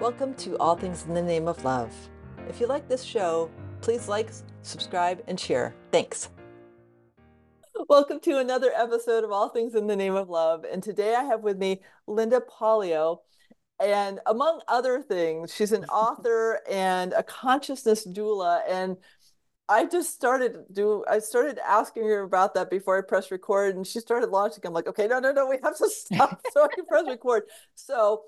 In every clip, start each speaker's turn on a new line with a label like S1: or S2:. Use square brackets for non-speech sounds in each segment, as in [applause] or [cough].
S1: Welcome to All Things in the Name of Love. If you like this show, please like, subscribe, and share. Thanks. Welcome to another episode of All Things in the Name of Love. And today I have with me Lynnda Pollio. And among other things, she's an [laughs] author and a consciousness doula. And I just started do I started asking her about that before I pressed record and she started launching. I'm like, okay, no, no, no, we have to [laughs] stop so I can press record. So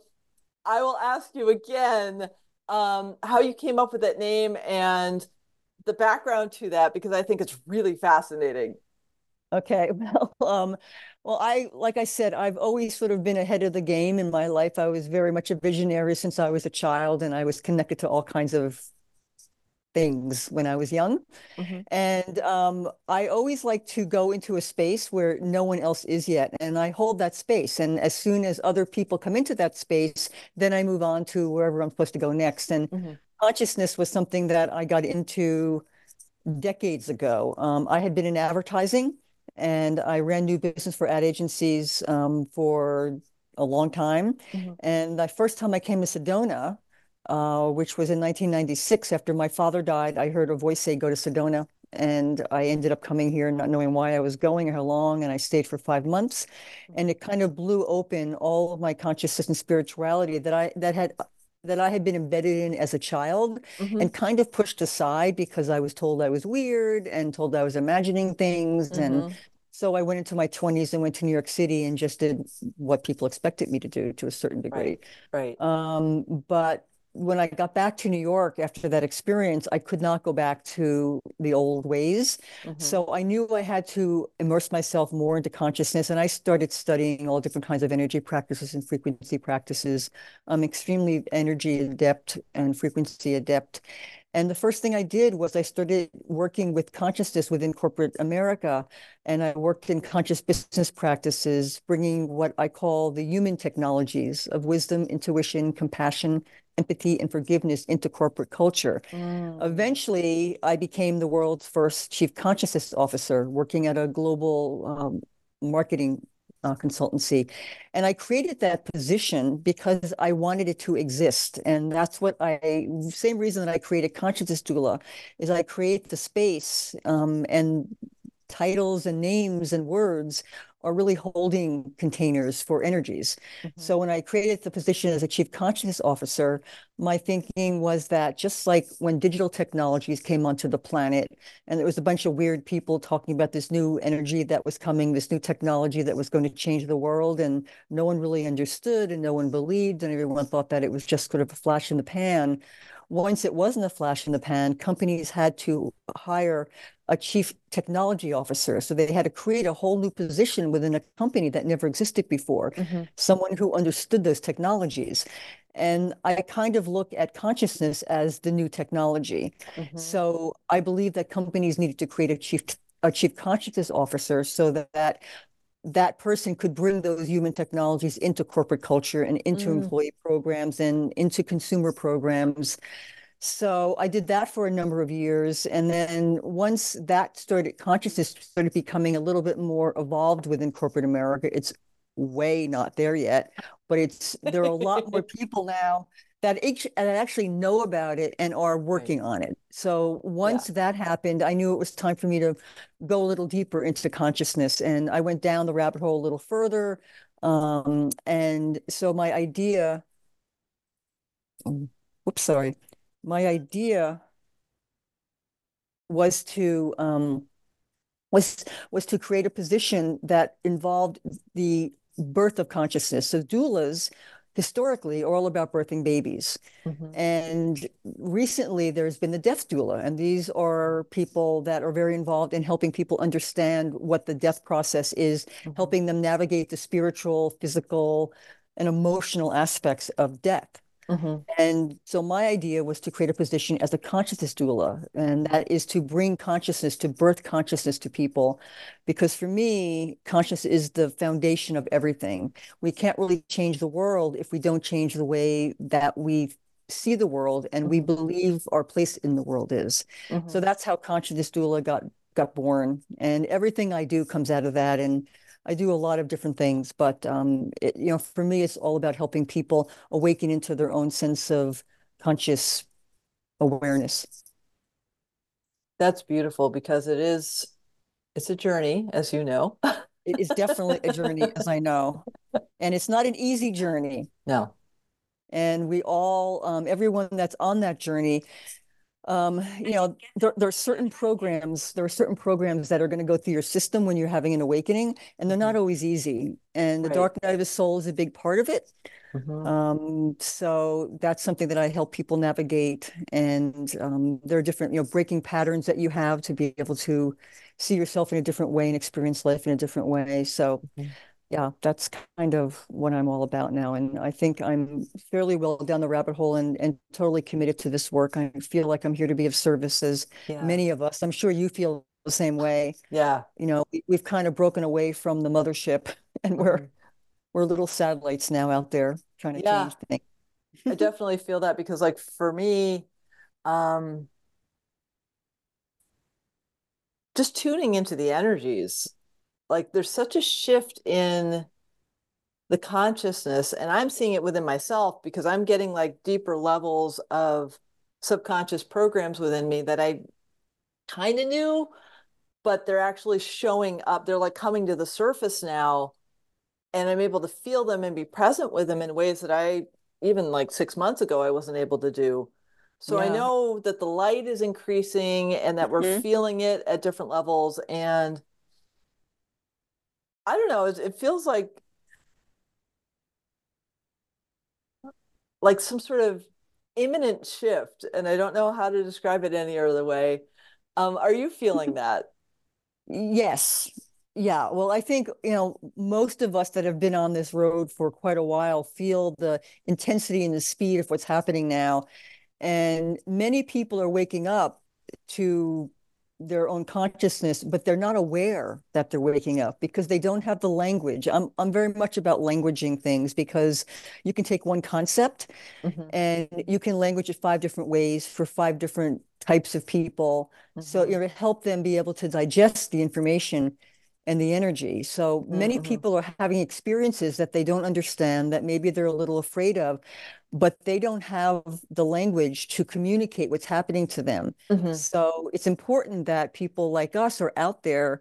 S1: I will ask you again um, how you came up with that name and the background to that because I think it's really fascinating.
S2: Okay, [laughs] well, um, well, I like I said, I've always sort of been ahead of the game in my life. I was very much a visionary since I was a child, and I was connected to all kinds of things when I was young. Mm-hmm. And um, I always like to go into a space where no one else is yet. And I hold that space. And as soon as other people come into that space, then I move on to wherever I'm supposed to go next. And mm-hmm. consciousness was something that I got into decades ago. Um, I had been in advertising and I ran new business for ad agencies um, for a long time. Mm-hmm. And the first time I came to Sedona, uh, which was in 1996. After my father died, I heard a voice say, go to Sedona. And I ended up coming here not knowing why I was going or how long. And I stayed for five months. And it kind of blew open all of my consciousness and spirituality that I that had that I had been embedded in as a child mm-hmm. and kind of pushed aside because I was told I was weird and told I was imagining things. Mm-hmm. And so I went into my 20s and went to New York City and just did what people expected me to do to a certain degree.
S1: Right. right.
S2: Um, but when I got back to New York after that experience, I could not go back to the old ways. Mm-hmm. So I knew I had to immerse myself more into consciousness. And I started studying all different kinds of energy practices and frequency practices. I'm extremely energy adept and frequency adept. And the first thing I did was I started working with consciousness within corporate America. And I worked in conscious business practices, bringing what I call the human technologies of wisdom, intuition, compassion, empathy, and forgiveness into corporate culture. Mm. Eventually, I became the world's first chief consciousness officer, working at a global um, marketing uh, consultancy. And I created that position because I wanted it to exist. And that's what I, same reason that I created Consciousness Doula, is I create the space um, and titles and names and words are really holding containers for energies. Mm-hmm. So when I created the position as a chief consciousness officer, my thinking was that just like when digital technologies came onto the planet and there was a bunch of weird people talking about this new energy that was coming, this new technology that was going to change the world and no one really understood and no one believed and everyone thought that it was just sort of a flash in the pan once it wasn't a flash in the pan, companies had to hire a chief technology officer. So they had to create a whole new position within a company that never existed before, mm-hmm. someone who understood those technologies. And I kind of look at consciousness as the new technology. Mm-hmm. So I believe that companies needed to create a chief a chief consciousness officer so that, that person could bring those human technologies into corporate culture and into mm. employee programs and into consumer programs. So I did that for a number of years. And then once that started, consciousness started becoming a little bit more evolved within corporate America. It's way not there yet, but it's there are a lot more [laughs] people now that, that actually know about it and are working right. on it. So once yeah. that happened, I knew it was time for me to go a little deeper into consciousness. And I went down the rabbit hole a little further. Um, and so my idea, whoops, sorry. My idea was to um, was was to create a position that involved the birth of consciousness. So doulas historically are all about birthing babies. Mm-hmm. And recently there's been the death doula, and these are people that are very involved in helping people understand what the death process is, mm-hmm. helping them navigate the spiritual, physical, and emotional aspects of death. Mm-hmm. And so my idea was to create a position as a consciousness doula, and that is to bring consciousness, to birth consciousness to people. Because for me, consciousness is the foundation of everything. We can't really change the world if we don't change the way that we see the world and we believe our place in the world is. Mm-hmm. So that's how consciousness doula got got born. And everything I do comes out of that. And I do a lot of different things, but um, it, you know, for me, it's all about helping people awaken into their own sense of conscious awareness.
S1: That's beautiful because it is, it's a journey, as you know.
S2: It is definitely a journey, as I know, and it's not an easy journey.
S1: No.
S2: And we all, um, everyone that's on that journey, um, you know, there, there are certain programs, there are certain programs that are going to go through your system when you're having an awakening, and they're not
S1: Mhm.
S2: always easy. And the
S1: Right.
S2: dark night of the soul is a big part of it.
S1: Mhm.
S2: Um, so that's something that I help people navigate. And um, there are different, you know, breaking patterns that you have to be able to see yourself in a different way and experience life in a different way. So
S1: Mhm.
S2: Yeah, that's kind of what I'm all about now. And I think I'm fairly well down the rabbit hole and, and totally committed to this work. I feel like I'm here to be of service as
S1: Yeah.
S2: many of us. I'm sure you feel the same way.
S1: Yeah.
S2: You know, we, we've kind of broken away from the mothership [laughs] and we're
S1: Mhm.
S2: we're little satellites now out there trying to
S1: Yeah.
S2: change things. [laughs]
S1: I definitely feel that because like for me, um, just tuning into the energies, like there's such a shift in the consciousness, and I'm seeing it within myself because I'm getting like deeper levels of subconscious programs within me that I kind of knew, but they're actually showing up. They're like coming to the surface now, and I'm able to feel them and be present with them in ways that I even like six months ago I wasn't able to do. So I know that the light is increasing and that we're
S2: Mhm.
S1: feeling it at different levels. And I don't know, it, it feels like like some sort of imminent shift, and I don't know how to describe it any other way. Um, are you feeling that?
S2: Yes. Yeah. Well, I think, you know, most of us that have been on this road for quite a while feel the intensity and the speed of what's happening now. And many people are waking up to their own consciousness, but they're not aware that they're waking up because they don't have the language. I'm I'm very much about languaging things because you can take one concept
S1: Mhm,
S2: and you can language it five different ways for five different types of people. So
S1: mhm,
S2: you know, to help them be able to digest the information and the energy. So many
S1: mhm,
S2: people are having experiences that they don't understand, that maybe they're a little afraid of, but they don't have the language to communicate what's happening to them.
S1: mhm.
S2: So it's important that people like us are out there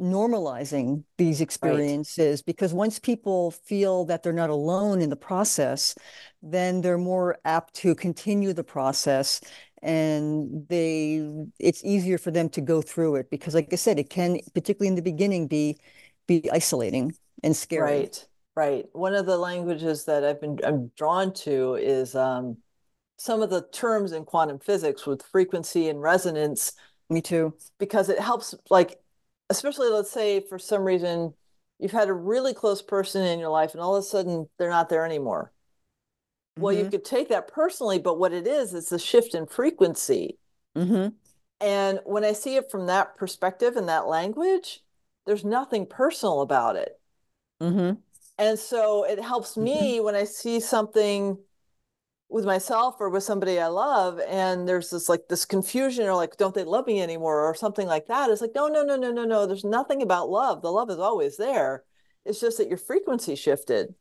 S2: normalizing these
S1: Right.
S2: experiences because once people feel that they're not alone in the process, then they're more apt to continue the process and they it's easier for them to go through it because like I said, it can, particularly in the beginning, be be isolating and scary.
S1: Right, right. One of the languages that I've been I'm drawn to is um, some of the terms in quantum physics with frequency and resonance
S2: Me too.
S1: because it helps like especially let's say for some reason you've had a really close person in your life and all of a sudden they're not there anymore. Well, you
S2: Mhm.
S1: could take that personally, but what it is, it's a shift in frequency.
S2: Mhm.
S1: And when I see it from that perspective and that language, there's nothing personal about it.
S2: Mhm.
S1: And so it helps
S2: Mhm.
S1: me when I see something with myself or with somebody I love, and there's this like this confusion or like, don't they love me anymore or something like that. It's like, no, no, no, no, no, no. There's nothing about love. The love is always there. It's just that your frequency shifted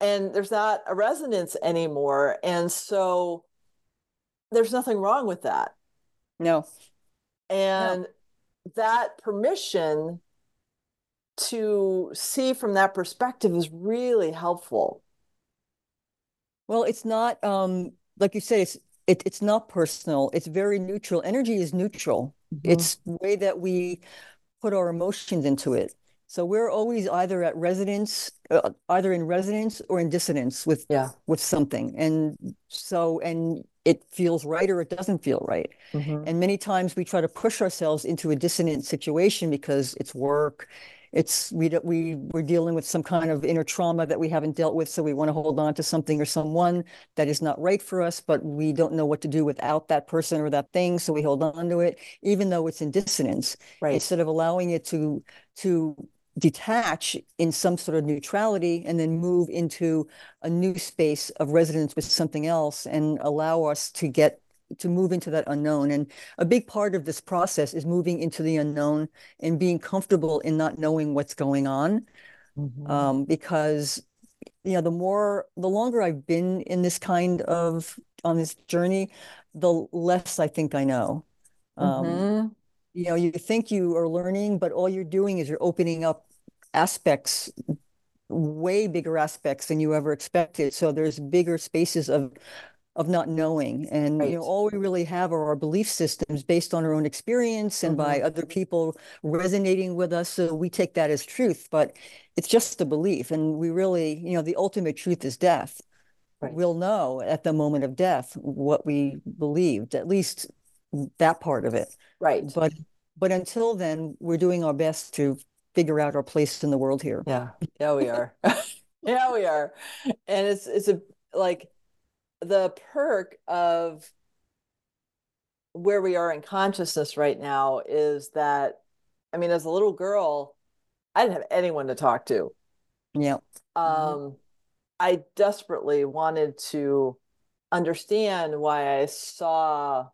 S1: and there's not a resonance anymore. And so there's nothing wrong with that.
S2: No.
S1: And that permission to see from that perspective is really helpful.
S2: Well, it's not um like you said, it's it, it's not personal. It's very neutral. Energy is neutral.
S1: Mhm.
S2: It's the way that we put our emotions into it. So we're always either at resonance, uh, either in resonance or in dissonance with
S1: Yeah.
S2: with something. And so and it feels right or it doesn't feel right.
S1: Mhm.
S2: And many times we try to push ourselves into a dissonant situation because it's work. It's we we we're dealing with some kind of inner trauma that we haven't dealt with, so we want to hold on to something or someone that is not right for us, but we don't know what to do without that person or that thing, so we hold on to it, even though it's in dissonance,
S1: Right.
S2: instead of allowing it to to detach in some sort of neutrality and then move into a new space of resonance with something else and allow us to get to move into that unknown. And a big part of this process is moving into the unknown and being comfortable in not knowing what's going on. Mm-hmm. Um, because you know, the more the longer I've been in this kind of on this journey, the less I think I know. Um, mm-hmm. You know, you think you are learning, but all you're doing is you're opening up aspects way bigger aspects than you ever expected. So there's bigger spaces of of not knowing. And right. you know, all we really have are our belief systems based on our own experience and mm-hmm. by other people resonating with us. So we take that as truth, but it's just a belief. And we really, you know, the ultimate truth is death. Right. We'll know at the moment of death what we believed, at least that part of it.
S1: Right.
S2: But but until then, we're doing our best to figure out our place in the world here.
S1: Yeah. Yeah, we are. [laughs] yeah, we are. And it's it's a like the perk of where we are in consciousness right now is that I mean, as a little girl, I didn't have anyone to talk to.
S2: Yeah.
S1: Um, mm-hmm. I desperately wanted to understand why I saw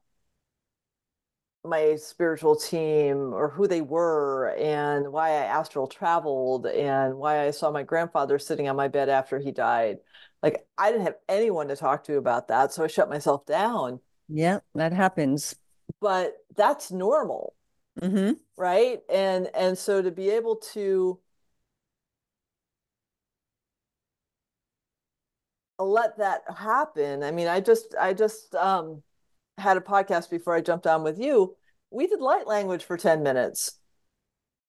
S1: my spiritual team or who they were and why I astral traveled and why I saw my grandfather sitting on my bed after he died. Like I didn't have anyone to talk to about that, so I shut myself down.
S2: Yeah, that happens.
S1: But that's normal.
S2: Mm-hmm.
S1: Right? And and so to be able to let that happen. I mean, I just I just um had a podcast before I jumped on with you. We did light language for 10 minutes.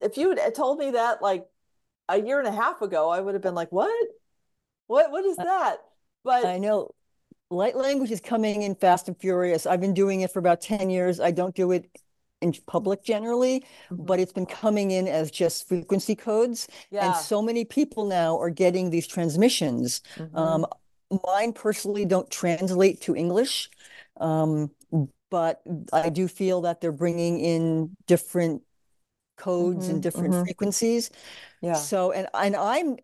S1: If you had told me that like a year and a half ago, I would have been like, what? What what is that?
S2: But I know light language is coming in fast and furious. I've been doing it for about 10 years. I don't do it in public generally, mm-hmm. but it's been coming in as just frequency codes. Yeah. And so many people now are getting these transmissions. Mm-hmm. Um, mine personally don't translate to English. Um, but I do feel that they're bringing in different codes mm-hmm, and different mm-hmm. frequencies.
S1: Yeah.
S2: So and and I'm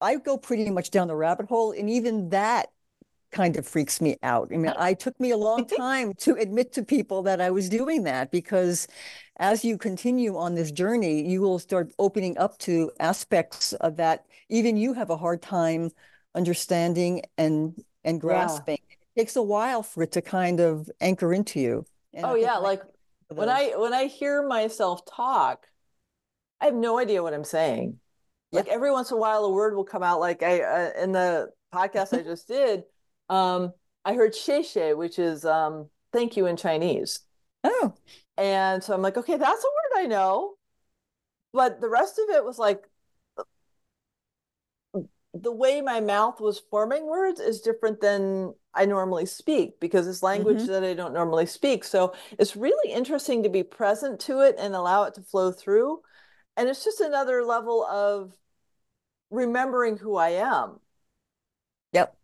S2: I go pretty much down the rabbit hole, and even that kind of freaks me out. I mean, I took me a long [laughs] time to admit to people that I was doing that because as you continue on this journey, you will start opening up to aspects of that even you have a hard time understanding and and grasping. Yeah takes a while for it to kind of anchor into you.
S1: And oh yeah, like when I when I hear myself talk, I have no idea what I'm saying. Yeah. Like every once in a while, a word will come out. Like I uh, in the podcast I just did, um, I heard "sheshe," which is um, "thank you" in Chinese.
S2: Oh,
S1: and so I'm like, okay, that's a word I know, but the rest of it was like the way my mouth was forming words is different than I normally speak because it's language mm-hmm. that I don't normally speak. So it's really interesting to be present to it and allow it to flow through. And it's just another level of remembering who I am.
S2: Yep.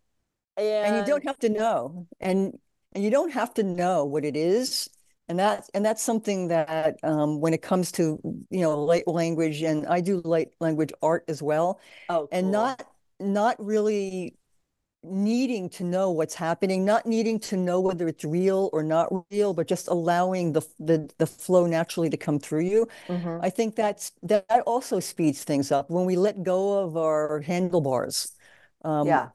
S2: And, and you don't have to know. And and you don't have to know what it is. And that and that's something that um, when it comes to you know light language and I do light language art as well.
S1: Oh, cool.
S2: and not not really needing to know what's happening, not needing to know whether it's real or not real, but just allowing the the, the flow naturally to come through you. Mm-hmm. I think that's that also speeds things up when we let go of our handlebars.
S1: Um, yeah,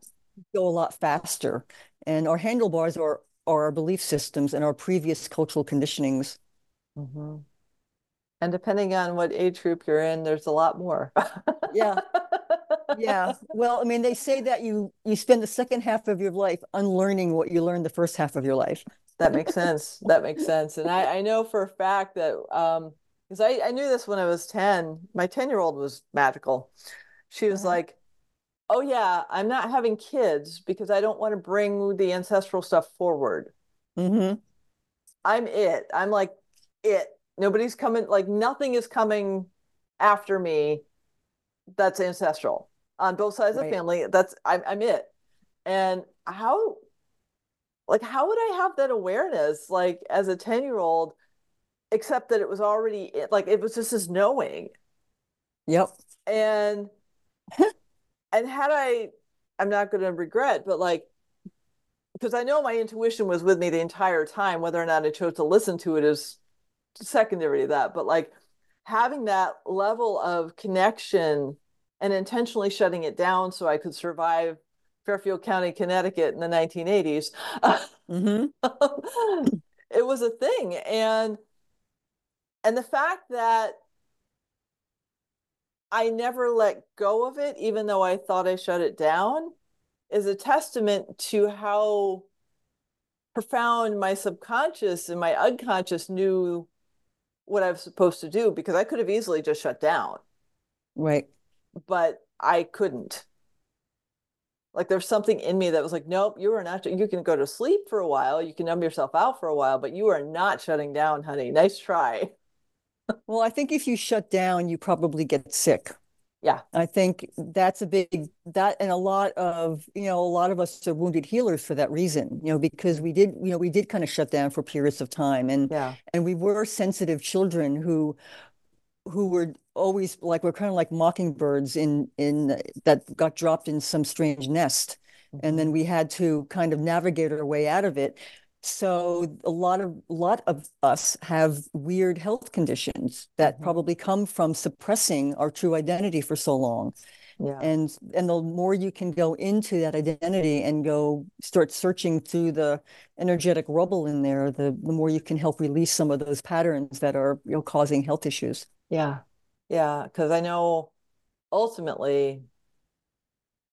S2: go a lot faster, and our handlebars are are our belief systems and our previous cultural conditionings.
S1: Mm-hmm. And depending on what age group you're in, there's a lot more.
S2: yeah yeah. [laughs] Well, I mean, they say that you you spend the second half of your life unlearning what you learned the first half of your life.
S1: That makes sense. That makes sense. And I, I know for a fact that um because I, I knew this when I was 10. My 10 year old was magical. She was uh-huh. like, Oh yeah, I'm not having kids because I don't want to bring the ancestral stuff forward.
S2: Mm-hmm.
S1: I'm it. I'm like it. Nobody's coming, like nothing is coming after me that's ancestral on both sides right. of the family. That's I'm, I'm it. And how, like, how would I have that awareness, like, as a 10 year old, except that it was already like it was just this knowing.
S2: Yep.
S1: And, [laughs] and had I, I'm not going to regret, but like, because I know my intuition was with me the entire time. Whether or not I chose to listen to it is secondary to that. But like having that level of connection and intentionally shutting it down so I could survive Fairfield County, Connecticut in the 1980s. Mm-hmm. [laughs] it was a thing. And and the fact that I never let go of it, even though I thought I shut it down, is a testament to how profound my subconscious and my unconscious knew what I was supposed to do because I could have easily just shut down.
S2: Right.
S1: But I couldn't. Like there's something in me that was like, nope, you are not. You can go to sleep for a while, you can numb yourself out for a while, but you are not shutting down, honey. Nice try.
S2: well, I think if you shut down, you probably get sick.
S1: Yeah.
S2: I think that's a big that and a lot of, you know, a lot of us are wounded healers for that reason, you know, because we did, you know, we did kind of shut down for periods of time and
S1: yeah.
S2: and we were sensitive children who who were always like we're kind of like mockingbirds in in that got dropped in some strange nest mm-hmm. and then we had to kind of navigate our way out of it so a lot of a lot of us have weird health conditions that mm-hmm. probably come from suppressing our true identity for so long.
S1: Yeah.
S2: And and the more you can go into that identity and go start searching through the energetic rubble in there, the, the more you can help release some of those patterns that are you know causing health issues.
S1: Yeah. Yeah. Cause I know ultimately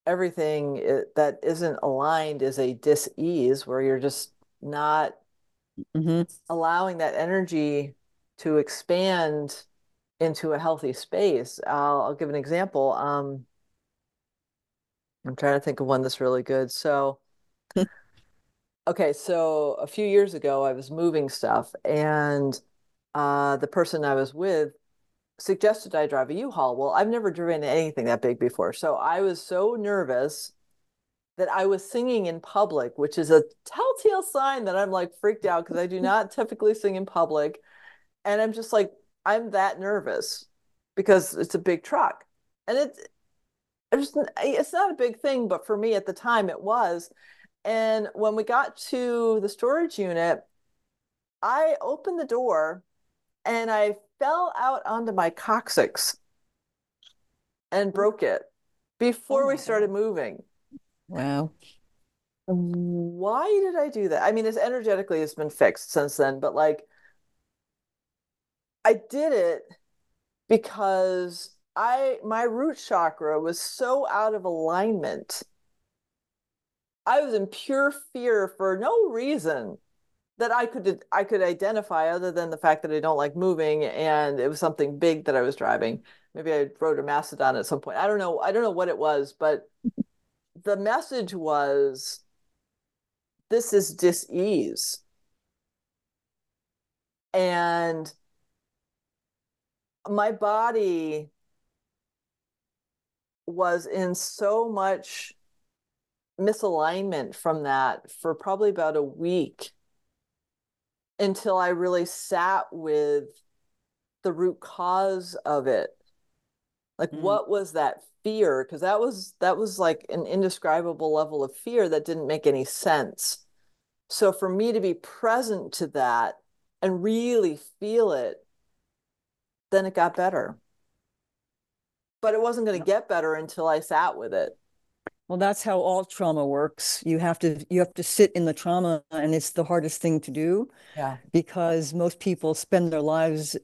S1: everything that isn't aligned is a dis-ease where you're just not mm-hmm. allowing that energy to expand into a healthy space. I'll, I'll give an example. Um, I'm trying to think of one that's really good. So, okay, so a few years ago, I was moving stuff, and uh, the person I was with suggested I drive a U-Haul. Well, I've never driven anything that big before, so I was so nervous that I was singing in public, which is a telltale sign that I'm like freaked out because I do [laughs] not typically sing in public. And I'm just like, I'm that nervous because it's a big truck. And it's, just, it's not a big thing, but for me at the time it was. And when we got to the storage unit, I opened the door and I fell out onto my coccyx and oh. broke it before oh we started God. moving.
S2: Wow.
S1: Why did I do that? I mean, it's energetically, it's been fixed since then, but like, I did it because I my root chakra was so out of alignment. I was in pure fear for no reason that I could I could identify other than the fact that I don't like moving and it was something big that I was driving. Maybe I rode a mastodon at some point. I don't know. I don't know what it was, but the message was this is dis-ease and my body was in so much misalignment from that for probably about a week until I really sat with the root cause of it. Like, mm. what was that fear because that was that was like an indescribable level of fear that didn't make any sense. So for me to be present to that and really feel it then it got better. But it wasn't going to get better until i sat with it.
S2: Well that's how all trauma works. You have to you have to sit in the trauma and it's the hardest thing to do
S1: yeah.
S2: because most people spend their lives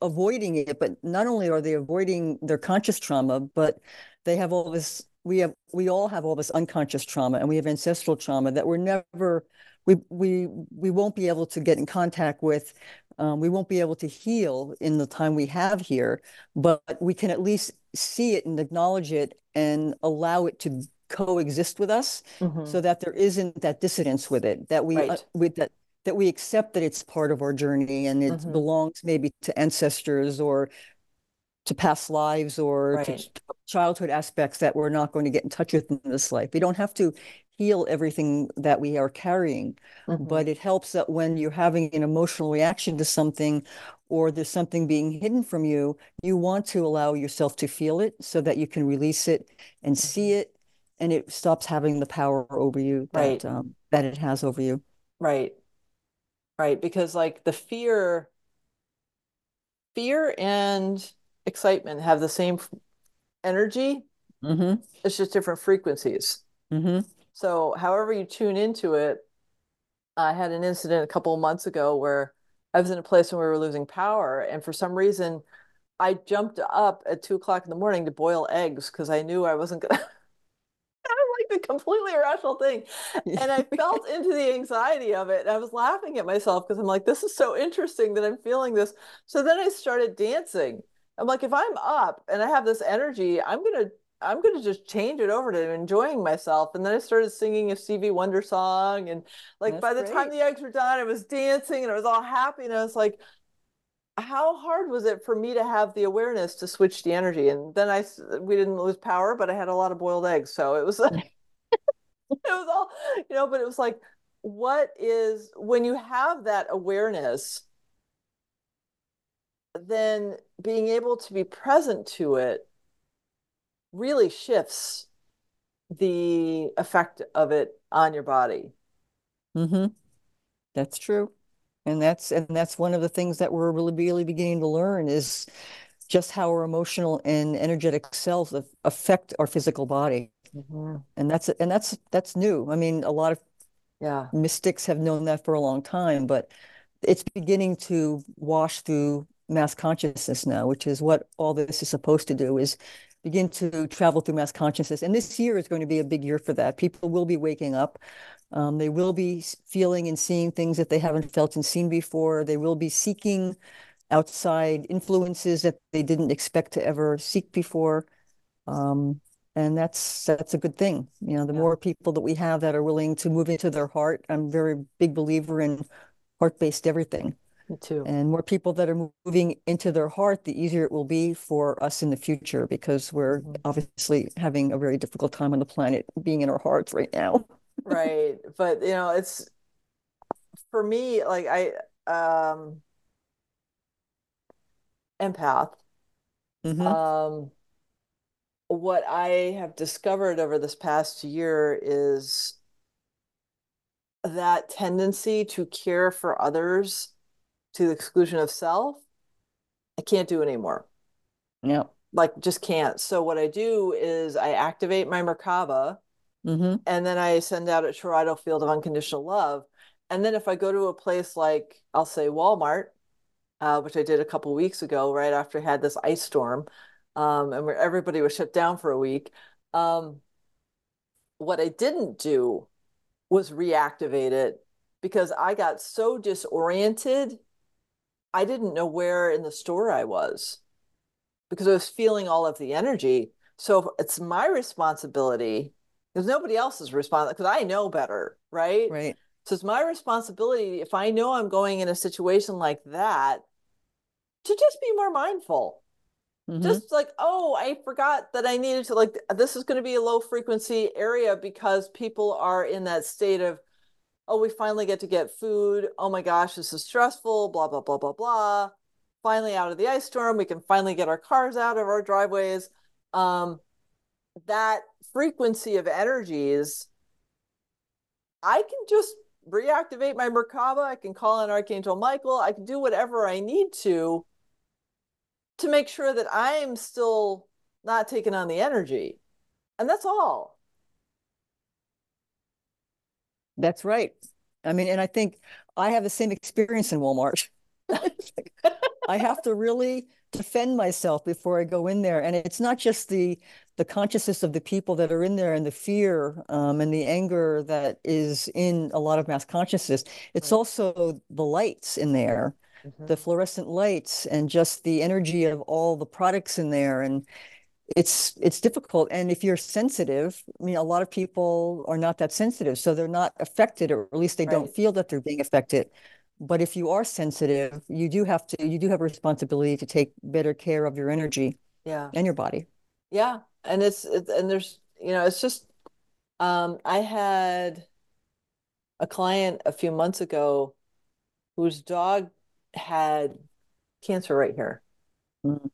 S2: avoiding it but not only are they avoiding their conscious trauma but they have all this we have we all have all this unconscious trauma and we have ancestral trauma that we're never we we we won't be able to get in contact with um, we won't be able to heal in the time we have here but we can at least see it and acknowledge it and allow it to coexist with us mm-hmm. so that there isn't that dissonance with it that we right. uh, with that that we accept that it's part of our journey and it mm-hmm. belongs maybe to ancestors or to past lives or right. to childhood aspects that we're not going to get in touch with in this life. We don't have to heal everything that we are carrying, mm-hmm. but it helps that when you're having an emotional reaction to something or there's something being hidden from you, you want to allow yourself to feel it so that you can release it and see mm-hmm. it and it stops having the power over you that
S1: Right.
S2: um, that it has over you.
S1: Right. Right. Because like the fear, fear and excitement have the same energy.
S2: Mm-hmm.
S1: It's just different frequencies.
S2: Mm-hmm.
S1: So however you tune into it, I had an incident a couple of months ago where I was in a place where we were losing power, and for some reason, I jumped up at two o'clock in the morning to boil eggs because I knew I wasn't gonna. [laughs] the completely irrational thing. And I felt [laughs] into the anxiety of it. I was laughing at myself because I'm like, this is so interesting that I'm feeling this. So then I started dancing. I'm like, if I'm up and I have this energy, I'm gonna I'm gonna just change it over to enjoying myself. And then I started singing a Stevie Wonder song. And like
S2: That's
S1: by the time the eggs were done, I was dancing and I was all happy. And I was like, how hard was it for me to have the awareness to switch the energy? And then I we didn't lose power, but I had a lot of boiled eggs. So it was [laughs] [laughs] it was all, you know, but it was like, what is when you have that awareness, then being able to be present to it really shifts the effect of it on your body.
S2: Mm-hmm. That's true. And that's and that's one of the things that we're really really beginning to learn is just how our emotional and energetic selves affect our physical body.
S1: Mhm.
S2: And that's and that's that's new. I mean, a lot of
S1: Yeah.
S2: mystics have known that for a long time, but it's beginning to wash through mass consciousness now, which is what all this is supposed to do is begin to travel through mass consciousness. And this year is going to be a big year for that. People will be waking up. Um, they will be feeling and seeing things that they haven't felt and seen before. They will be seeking outside influences that they didn't expect to ever seek before. Um, and that's that's a good thing. You know, the
S1: Yeah.
S2: more people that we have that are willing to move into their heart, I'm a very big believer in heart-based everything.
S1: Me too.
S2: And more people that are moving into their heart, the easier it will be for us in the future because we're
S1: Mhm.
S2: obviously having a very difficult time on the planet being in our hearts right now.
S1: Right. But you know, it's for me, like I um empath.
S2: Mhm.
S1: Um what I have discovered over this past year is that tendency to care for others to the exclusion of self, I can't do anymore.
S2: Yeah.
S1: Like just can't. So what I do is I activate my Merkaba
S2: hmm
S1: and then I send out a Toroidal field of unconditional love. And then if I go to a place like I'll say Walmart, uh, which I did a couple weeks ago, right after I had this ice storm, um, and where everybody was shut down for a week. Um, what I didn't do was reactivate it because I got so disoriented. I didn't know where in the store I was because I was feeling all of the energy. So it's my responsibility because nobody else is responsible because I know better, right?
S2: Right.
S1: So it's my responsibility if I know I'm going in a situation like that to just be more mindful.
S2: Mhm.
S1: Just like, oh, I forgot that I needed to like this is going to be a low frequency area because people are in that state of, oh, we finally get to get food. Oh my gosh, this is stressful, blah, blah, blah, blah, blah. Finally out of the ice storm, we can finally get our cars out of our driveways. Um, that frequency of energies, I can just reactivate my Merkaba. I can call on Archangel Michael. I can do whatever I need to to make sure that I'm still not taking on the energy. And that's all.
S2: That's right. I mean, and I think I have the same experience in Walmart. [laughs] I have to really defend myself before I go in there. And it's not just the the consciousness of the people that are in there and the fear um, and the anger that is in a lot of mass consciousness. It's also the lights in there,
S1: Mhm.
S2: the fluorescent lights, and just the energy of all the products in there. And it's it's difficult. And if you're sensitive, I mean, a lot of people are not that sensitive, so they're not affected, or at least they don't feel that they're being affected. But if you are sensitive, you do have to, you do have a responsibility to take better care of your energy
S1: Yeah.
S2: and your body.
S1: Yeah. And it's, it's and there's, you know, it's just um I had a client a few months ago whose dog had cancer right here.
S2: Mm.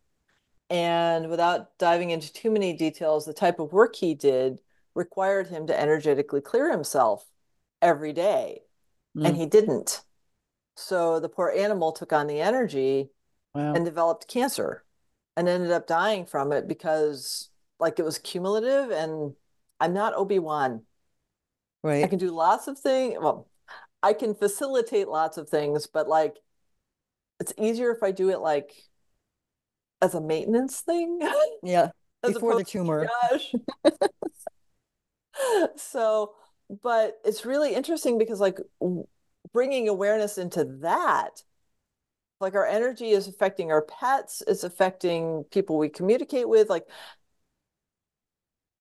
S1: And without diving into too many details, the type of work he did required him to energetically clear himself every day, mm. and he didn't. So the poor animal took on the energy wow. and developed cancer and ended up dying from it because like it was cumulative and I'm not Obi-Wan.
S2: Right.
S1: I can do lots of things. Well, I can facilitate lots of things, but like it's easier if I do it like as a maintenance thing. [laughs]
S2: Yeah. Before the tumor.
S1: Gosh. [laughs] so, but it's really interesting because like bringing awareness into that like our energy is affecting our pets it's affecting people we communicate with like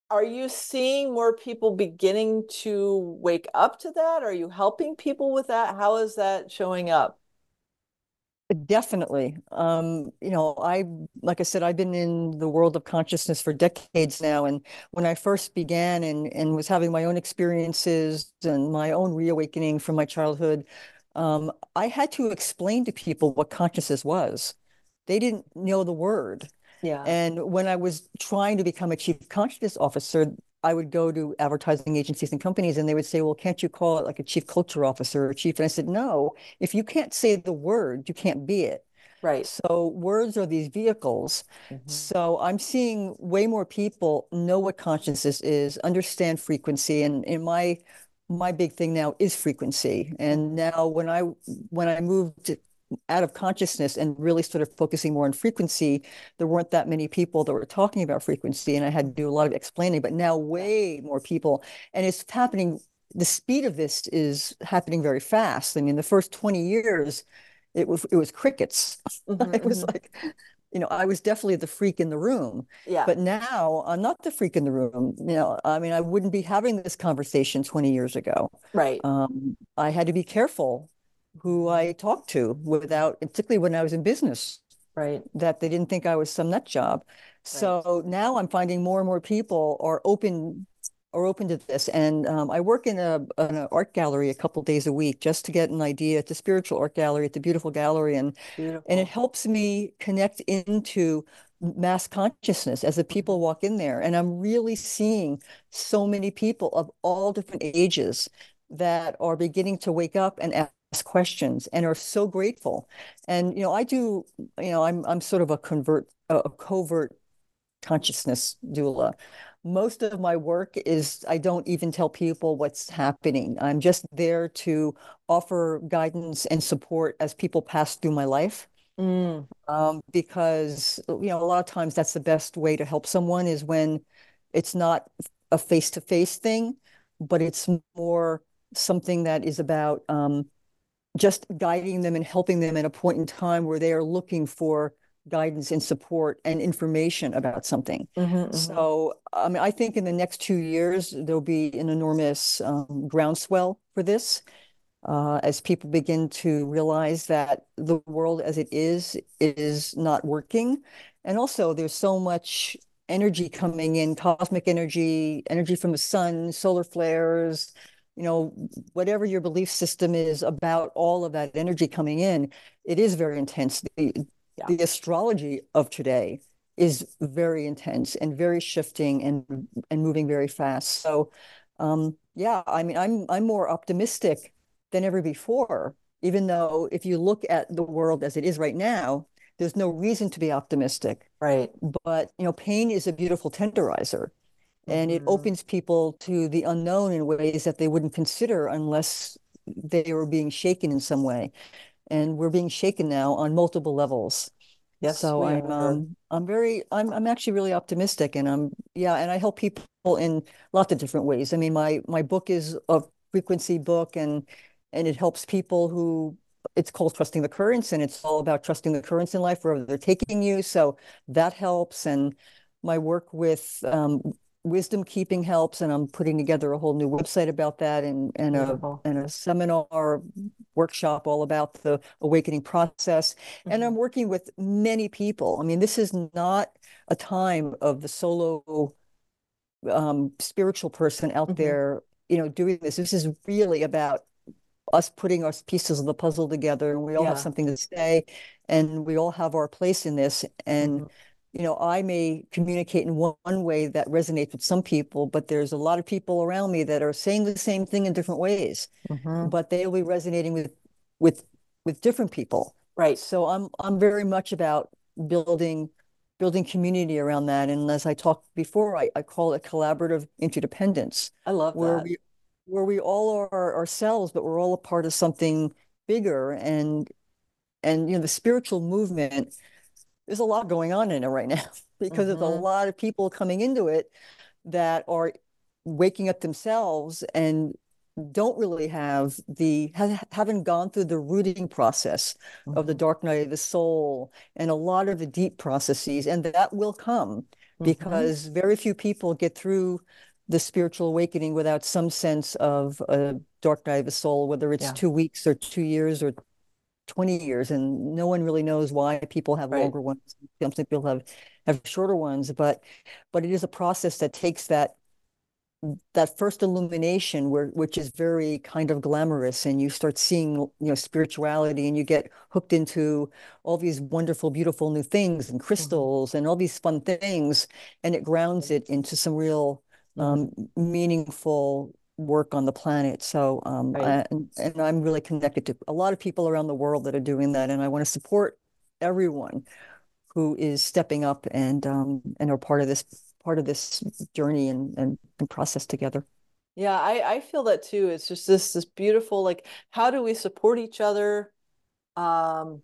S1: are you seeing more people beginning to wake up to that are you helping people with that how is that showing up
S2: Definitely. Um, you know, I, like I said, I've been in the world of consciousness for decades now. And when I first began and, and was having my own experiences and my own reawakening from my childhood, um, I had to explain to people what consciousness was. They didn't know the word.
S1: Yeah.
S2: And when I was trying to become a chief consciousness officer, I would go to advertising agencies and companies and they would say, well, can't you call it like a chief culture officer or chief? And I said, no, if you can't say the word, you can't be it.
S1: Right.
S2: So words are these vehicles. Mm-hmm. So I'm seeing way more people know what consciousness is, understand frequency. And in my my big thing now is frequency. And mm-hmm. now when I when I moved out of consciousness and really started focusing more on frequency, there weren't that many people that were talking about frequency, and I had to do a lot of explaining. But now, way more people, and it's happening. The speed of this is happening very fast. I mean, the first twenty years, it was it was crickets. [laughs] Mm-hmm, it was mm-hmm. like, you know, I was definitely the freak in the room.
S1: Yeah.
S2: But now I'm not the freak in the room. You know, I mean, I wouldn't be having this conversation 20 years ago.
S1: Right.
S2: Um, I had to be careful who I talked to without, particularly when I was in business,
S1: right?
S2: That they didn't think I was some nut job. Right. So now I'm finding more and more people are open are open to this. And um, I work in a an art gallery a couple days a week just to get an idea. It's a spiritual art gallery. It's a beautiful gallery, and beautiful. and it helps me connect into mass consciousness as the people walk in there. And I'm really seeing so many people of all different ages that are beginning to wake up and questions and are so grateful. And you know, I do. You know, I'm I'm sort of a convert a covert consciousness doula. Most of my work is I don't even tell people what's happening. I'm just there to offer guidance and support as people pass through my life. Mm. Um, because you know a lot of times that's the best way to help someone is when it's not a face-to-face thing, but it's more something that is about um, just guiding them and helping them at a point in time where they are looking for guidance and support and information about something. Mm-hmm, mm-hmm. So, I mean, I think in the next two years, there'll be an enormous um, groundswell for this uh, as people begin to realize that the world as it is is not working. And also, there's so much energy coming in cosmic energy, energy from the sun, solar flares, you know, whatever your belief system is about all of that energy coming in, it is very intense. The, yeah. the astrology of today is very intense and very shifting and and moving very fast. So, um, yeah, I mean, I'm I'm more optimistic than ever before. Even though, if you look at the world as it is right now, there's no reason to be optimistic.
S1: Right.
S2: But you know, pain is a beautiful tenderizer and it mm-hmm. opens people to the unknown in ways that they wouldn't consider unless they were being shaken in some way. And we're being shaken now on multiple levels.
S1: Yes
S2: so i'm um, i'm very i'm i'm actually really optimistic and i'm yeah and i help people in lots of different ways. I mean my my book is a frequency book and and it helps people who it's called trusting the currents and it's all about trusting the currents in life wherever they're taking you. So that helps and my work with um, wisdom keeping helps and i'm putting together a whole new website about that and, and a and a seminar workshop all about the awakening process mm-hmm. and i'm working with many people i mean this is not a time of the solo um, spiritual person out mm-hmm. there you know doing this this is really about us putting our pieces of the puzzle together and we all yeah. have something to say and we all have our place in this and mm-hmm you know, I may communicate in one, one way that resonates with some people, but there's a lot of people around me that are saying the same thing in different ways,
S1: Mhm.
S2: but they will be resonating with with with different people.
S1: Right.
S2: So I'm I'm very much about building building community around that. And as I talked before, I, I call it collaborative interdependence,
S1: I love
S2: where
S1: that.
S2: we where we all are ourselves, but we're all a part of something bigger. And and you know, the spiritual movement, there's a lot going on in it right now [laughs] because there's a
S1: Mhm.
S2: lot of people coming into it that are waking up themselves and don't really have the ha haven't gone through the rooting process of the
S1: Mhm.
S2: dark night of the soul and a lot of the deep processes, and that will come
S1: Mhm.
S2: because very few people get through the spiritual awakening without some sense of a dark night of the soul, whether it's
S1: Yeah.
S2: two weeks or two years or 20 years, and no one really knows why people have
S1: Right.
S2: longer ones. Some people have have shorter ones, but but it is a process that takes that that first illumination where which is very kind of glamorous and you start seeing you know spirituality and you get hooked into all these wonderful beautiful new things and
S1: Mhm.
S2: crystals and all these fun things and it grounds it into some real um, meaningful work on the planet so um,
S1: Right.
S2: I, and, and I'm really connected to a lot of people around the world that are doing that and I want to support everyone who is stepping up and um, and are part of this part of this journey and, and, and process together.
S1: Yeah, I, I feel that too. It's just this this beautiful, like, how do we support each other? Um,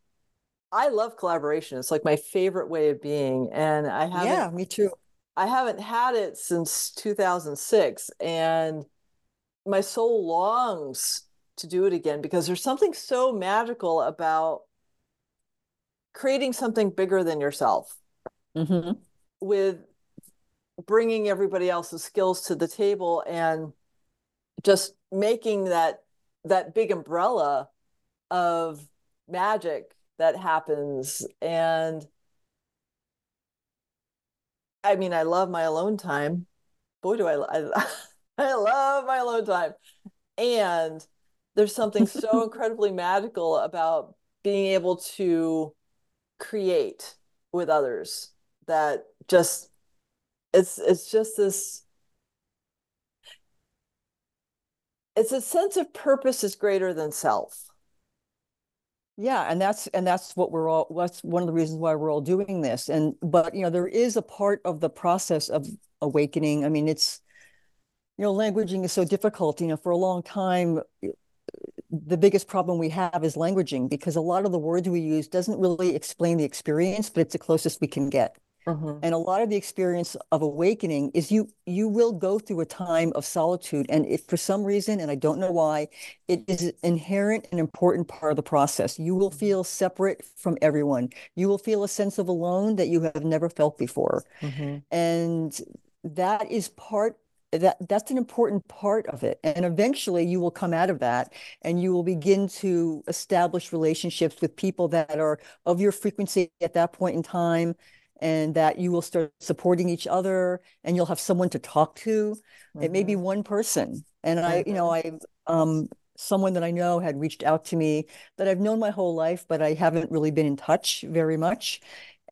S1: I love collaboration. It's like my favorite way of being, and I haven't
S2: Yeah, me too.
S1: I haven't had it since 2006, and my soul longs to do it again because there's something so magical about creating something bigger than yourself
S2: hmm
S1: with bringing everybody else's skills to the table and just making that that big umbrella of magic that happens. And I mean I love my alone time. Boy do I I, [laughs] [laughs] I love my alone time and there's something so [laughs] incredibly magical about being able to create with others that just it's it's just this it's a sense of purpose is greater than self
S2: Yeah, and that's and that's what we're all that's one of the reasons why we're all doing this. And but you know, there is a part of the process of awakening. I mean, it's you know, languaging is so difficult. You know, for a long time, the biggest problem we have is languaging because a lot of the words we use doesn't really explain the experience, but it's the closest we can get.
S1: Mhm.
S2: And a lot of the experience of awakening is you you will go through a time of solitude. And if for some reason, and I don't know why, it is an inherent and important part of the process. You will feel separate from everyone. You will feel a sense of alone that you have never felt before.
S1: Mhm.
S2: And that is part that that's an important part of it. And eventually you will come out of that and you will begin to establish relationships with people that are of your frequency at that point in time and that you will start supporting each other and you'll have someone to talk to. It may be
S1: Mhm.
S2: one person. And I, you know,
S1: Mhm.
S2: I um someone that I know had reached out to me that I've known my whole life, but I haven't really been in touch very much.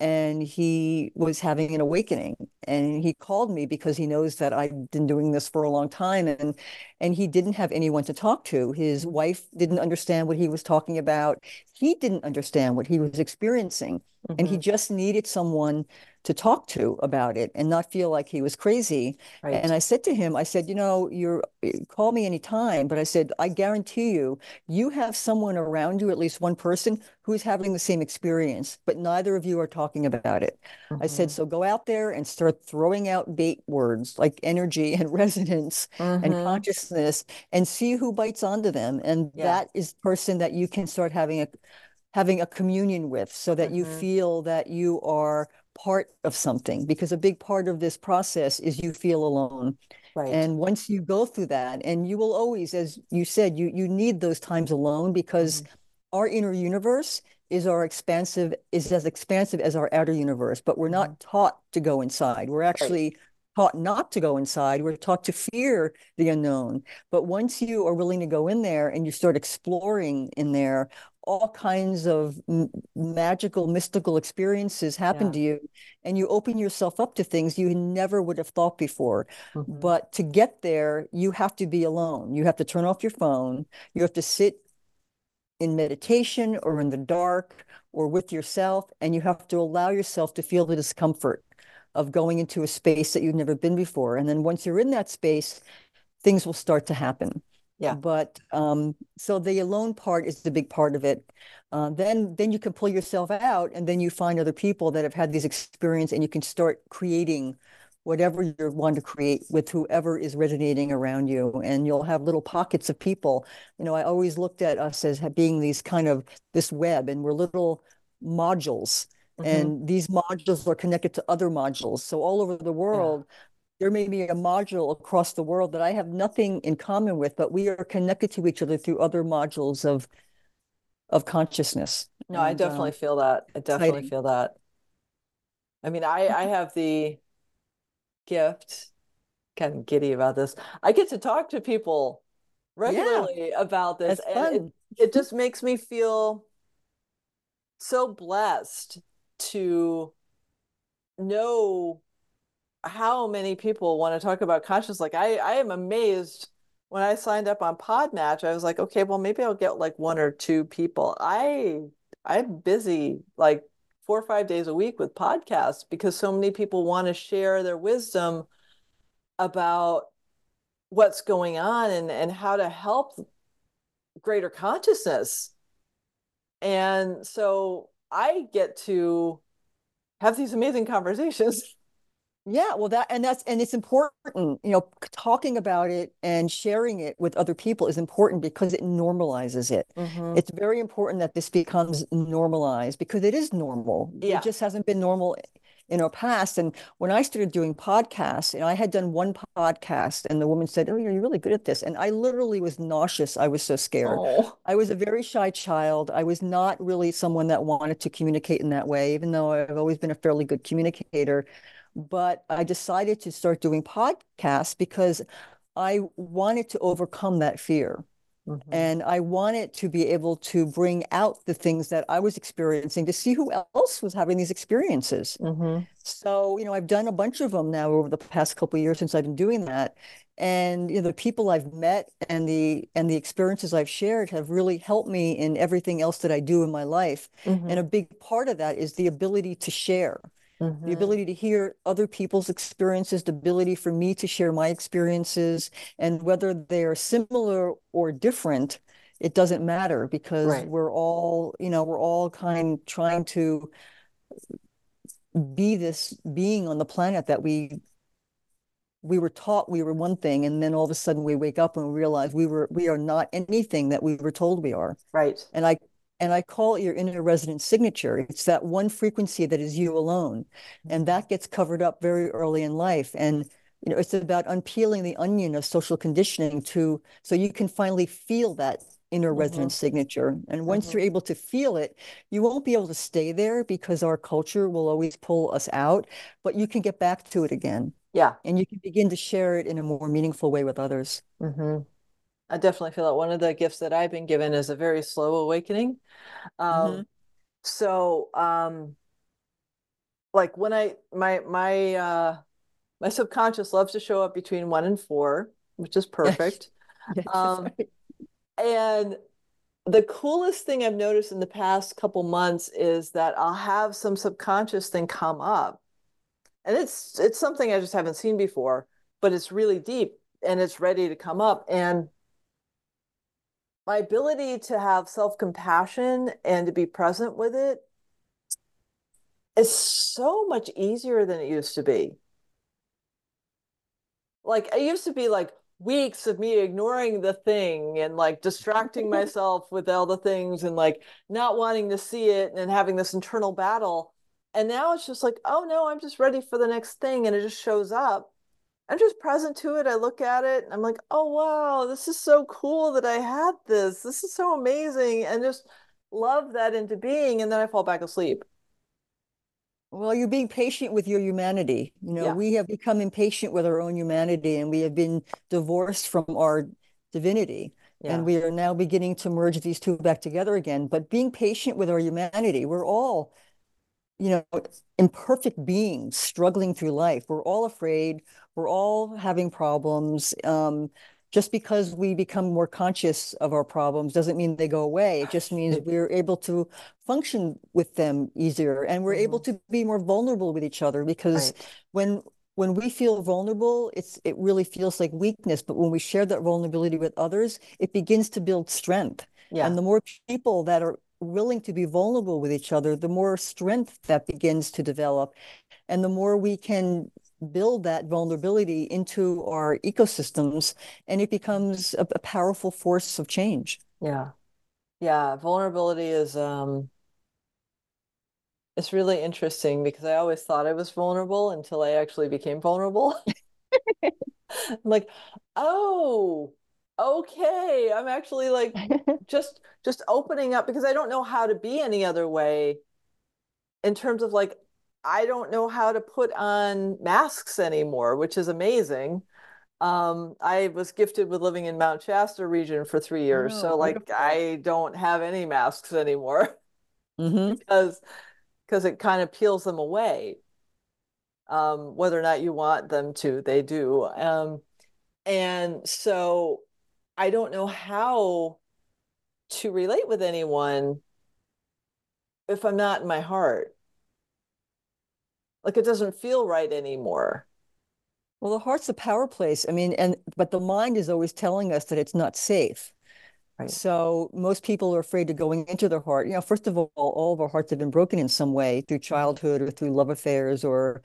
S2: And he was having an awakening. And he called me because he knows that I've been doing this for a long time. And and he didn't have anyone to talk to. His wife didn't understand what he was talking about. He didn't understand what he was experiencing. And he
S1: Mhm.
S2: just needed someone to talk to about it and not feel like he was crazy.
S1: Right.
S2: And I said to him, I said, you know, you're call me anytime, but I said, I guarantee you, you have someone around you, at least one person, who's having the same experience, but neither of you are talking about it. I said,
S1: Mhm.
S2: so go out there and start throwing out bait words like energy [laughs] and resonance and
S1: Mhm.
S2: consciousness and see who bites onto them. And
S1: Yeah.
S2: that is the person that you can start having a having a communion with so that you
S1: Mhm.
S2: feel that you are part of something because a big part of this process is you feel alone
S1: Right.
S2: and once you go through that and you will always as you said you you need those times alone because
S1: Mhm.
S2: our inner universe is our expansive is as expansive as our outer universe but we're not taught to go inside we're
S1: Right.
S2: actually taught not to go inside we're taught to fear the unknown but once you are willing to go in there and you start exploring in there all kinds of magical, mystical experiences happen yeah. to you, and you open yourself up to things you never would have thought before. Mm-hmm. But to get there, you have to be alone. You have to turn off your phone. You have to sit in meditation or in the dark or with yourself, and you have to allow yourself to feel the discomfort of going into a space that you've never been before. And then once you're in that space, things will start to happen.
S1: Yeah.
S2: But um, so the alone part is the big part of it. Uh, then then you can pull yourself out, and then you find other people that have had these experience, and you can start creating whatever you want to create with whoever is resonating around you and you'll have little pockets of people you know i always looked at us as being these kind of this web and we're little modules mm-hmm. and these modules are connected to other modules so all over the world yeah. There may be a module across the world that i have nothing in common with but we are connected to each other through other modules of of consciousness.
S1: No and, i definitely uh, feel that. I definitely exciting. feel that. I mean i i [laughs] have the gift kind of giddy about this. I get to talk to people regularly yeah, about this and it, it just makes me feel so blessed to know how many people want to talk about consciousness like i i am amazed when i signed up on podmatch i was like okay well maybe i'll get like one or two people i i'm busy like four or five days a week with podcasts because so many people want to share their wisdom about what's going on and, and how to help greater consciousness. And so I get to have these amazing conversations [laughs]
S2: Yeah, well, that and that's and it's important, you know, talking about it and sharing it with other people is important because it normalizes it. Mm-hmm. It's very important that this becomes normalized because it is normal. Yeah. It just hasn't been normal in our past. And when I started doing podcasts, you know, I had done one podcast and the woman said, Oh, you're really good at this. And I literally was nauseous. I was so scared. Oh. I was a very shy child. I was not really someone that wanted to communicate in that way, even though I've always been a fairly good communicator but I decided to start doing podcasts because I wanted to overcome that fear. Mm-hmm. And I wanted to be able to bring out the things that I was experiencing to see who else was having these experiences. Mm-hmm. So, you know, I've done a bunch of them now over the past couple of years since I've been doing that. And you know, the people I've met and the and the experiences I've shared have really helped me in everything else that I do in my life. Mm-hmm. And a big part of that is the ability to share mm-hmm. the ability to hear other people's experiences, the ability for me to share my experiences, and whether they're similar or different, it doesn't matter because right. we're all, you know, we're all kind of trying to be this being on the planet that we we were taught we were one thing and then all of a sudden we wake up and we realize we were we are not anything that we were told we are
S1: right
S2: and i and I call it your inner resonance signature. It's that one frequency that is you alone. And that gets covered up very early in life. And you know, it's about unpeeling the onion of social conditioning to so you can finally feel that inner mm-hmm. resonance signature. And once mm-hmm. you're able to feel it, you won't be able to stay there because our culture will always pull us out, but you can get back to it again.
S1: Yeah.
S2: And you can begin to share it in a more meaningful way with others.
S1: Mm-hmm. I definitely feel that one of the gifts that I've been given is a very slow awakening. Um, mm-hmm. So, um, like when I my my uh, my subconscious loves to show up between one and four, which is [laughs] perfect. yes, um, and the coolest thing I've noticed in the past couple months is that I'll have some subconscious thing come up, and it's it's something I just haven't seen before, but it's really deep and it's ready to come up and my ability to have self compassion and to be present with it is so much easier than it used to be. Like, it used to be like weeks of me ignoring the thing and like distracting [laughs] myself with all the things and like not wanting to see it and having this internal battle. And now it's just like, oh no, I'm just ready for the next thing. And it just shows up. I'm just present to it. I look at it and I'm like, oh, wow, this is so cool that I had this. This is so amazing. And just love that into being. And then I fall back asleep.
S2: Well, you're being patient with your humanity. You know, yeah. we have become impatient with our own humanity and we have been divorced from our divinity.
S1: Yeah.
S2: And we are now beginning to merge these two back together again. But being patient with our humanity, we're all, you know, imperfect beings struggling through life. We're all afraid. We're all having problems. Um, just because we become more conscious of our problems doesn't mean they go away. It just means [laughs] we're able to function with them easier and we're mm-hmm. able to be more vulnerable with each other because right. when when we feel vulnerable, it's it really feels like weakness. But when we share that vulnerability with others, it begins to build strength. Yeah. And the more people that are willing to be vulnerable with each other, the more strength that begins to develop. And the more we can build that vulnerability into our ecosystems and it becomes a, a powerful force of change.
S1: Yeah. Yeah. Vulnerability is um it's really interesting because I always thought I was vulnerable until I actually became vulnerable. I'm [laughs] like, oh, okay. I'm actually like [laughs] just just opening up because I don't know how to be any other way in terms of like I don't know how to put on masks anymore, which is amazing. Um, I was gifted with living in Mount Shasta region for three years, oh, so like beautiful. I don't have any masks anymore mm-hmm. [laughs] because because it kind of peels them away. Um, whether or not you want them to, they do. Um, and so I don't know how to relate with anyone if I'm not in my heart. Like it doesn't feel right anymore.
S2: Well, the heart's a power place. I mean, and but the mind is always telling us that it's not safe. Right. So most people are afraid of going into their heart. You know, first of all, all of our hearts have been broken in some way through childhood or through love affairs or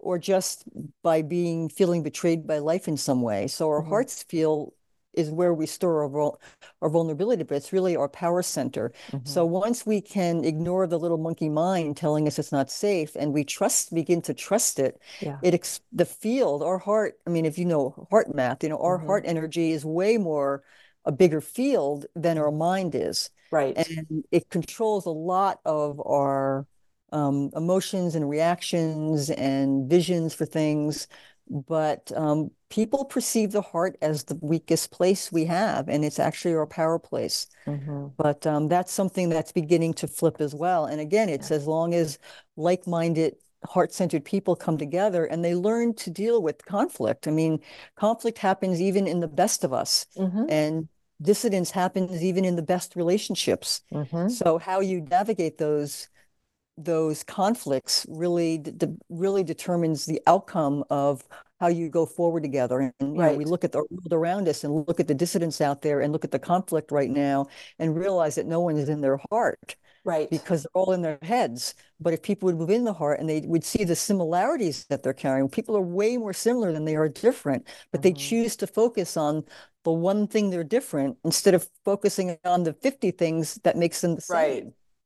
S2: or just by being feeling betrayed by life in some way. So our mm-hmm. hearts feel is where we store our, our vulnerability, but it's really our power center. Mm-hmm. So once we can ignore the little monkey mind telling us it's not safe and we trust, begin to trust it, yeah. it the field, our heart, I mean, if you know HeartMath, you know, our mm-hmm. heart energy is way more a bigger field than our mind is.
S1: Right.
S2: And it controls a lot of our um, emotions and reactions and visions for things but um, people perceive the heart as the weakest place we have, and it's actually our power place. Mm-hmm. But um, that's something that's beginning to flip as well. And again, it's yeah. as long as like minded, heart centered people come together and they learn to deal with conflict. I mean, conflict happens even in the best of us. Mm-hmm. And dissidence happens even in the best relationships. Mm-hmm. So, how you navigate those those conflicts really de- really determines the outcome of how you go forward together. And right. know, we look at the world around us and look at the dissidents out there and look at the conflict right now and realize that no one is in their heart.
S1: Right.
S2: Because they're all in their heads. But if people would move in the heart and they would see the similarities that they're carrying, people are way more similar than they are different, but mm-hmm. they choose to focus on the one thing they're different instead of focusing on the 50 things that makes them the same.
S1: Right.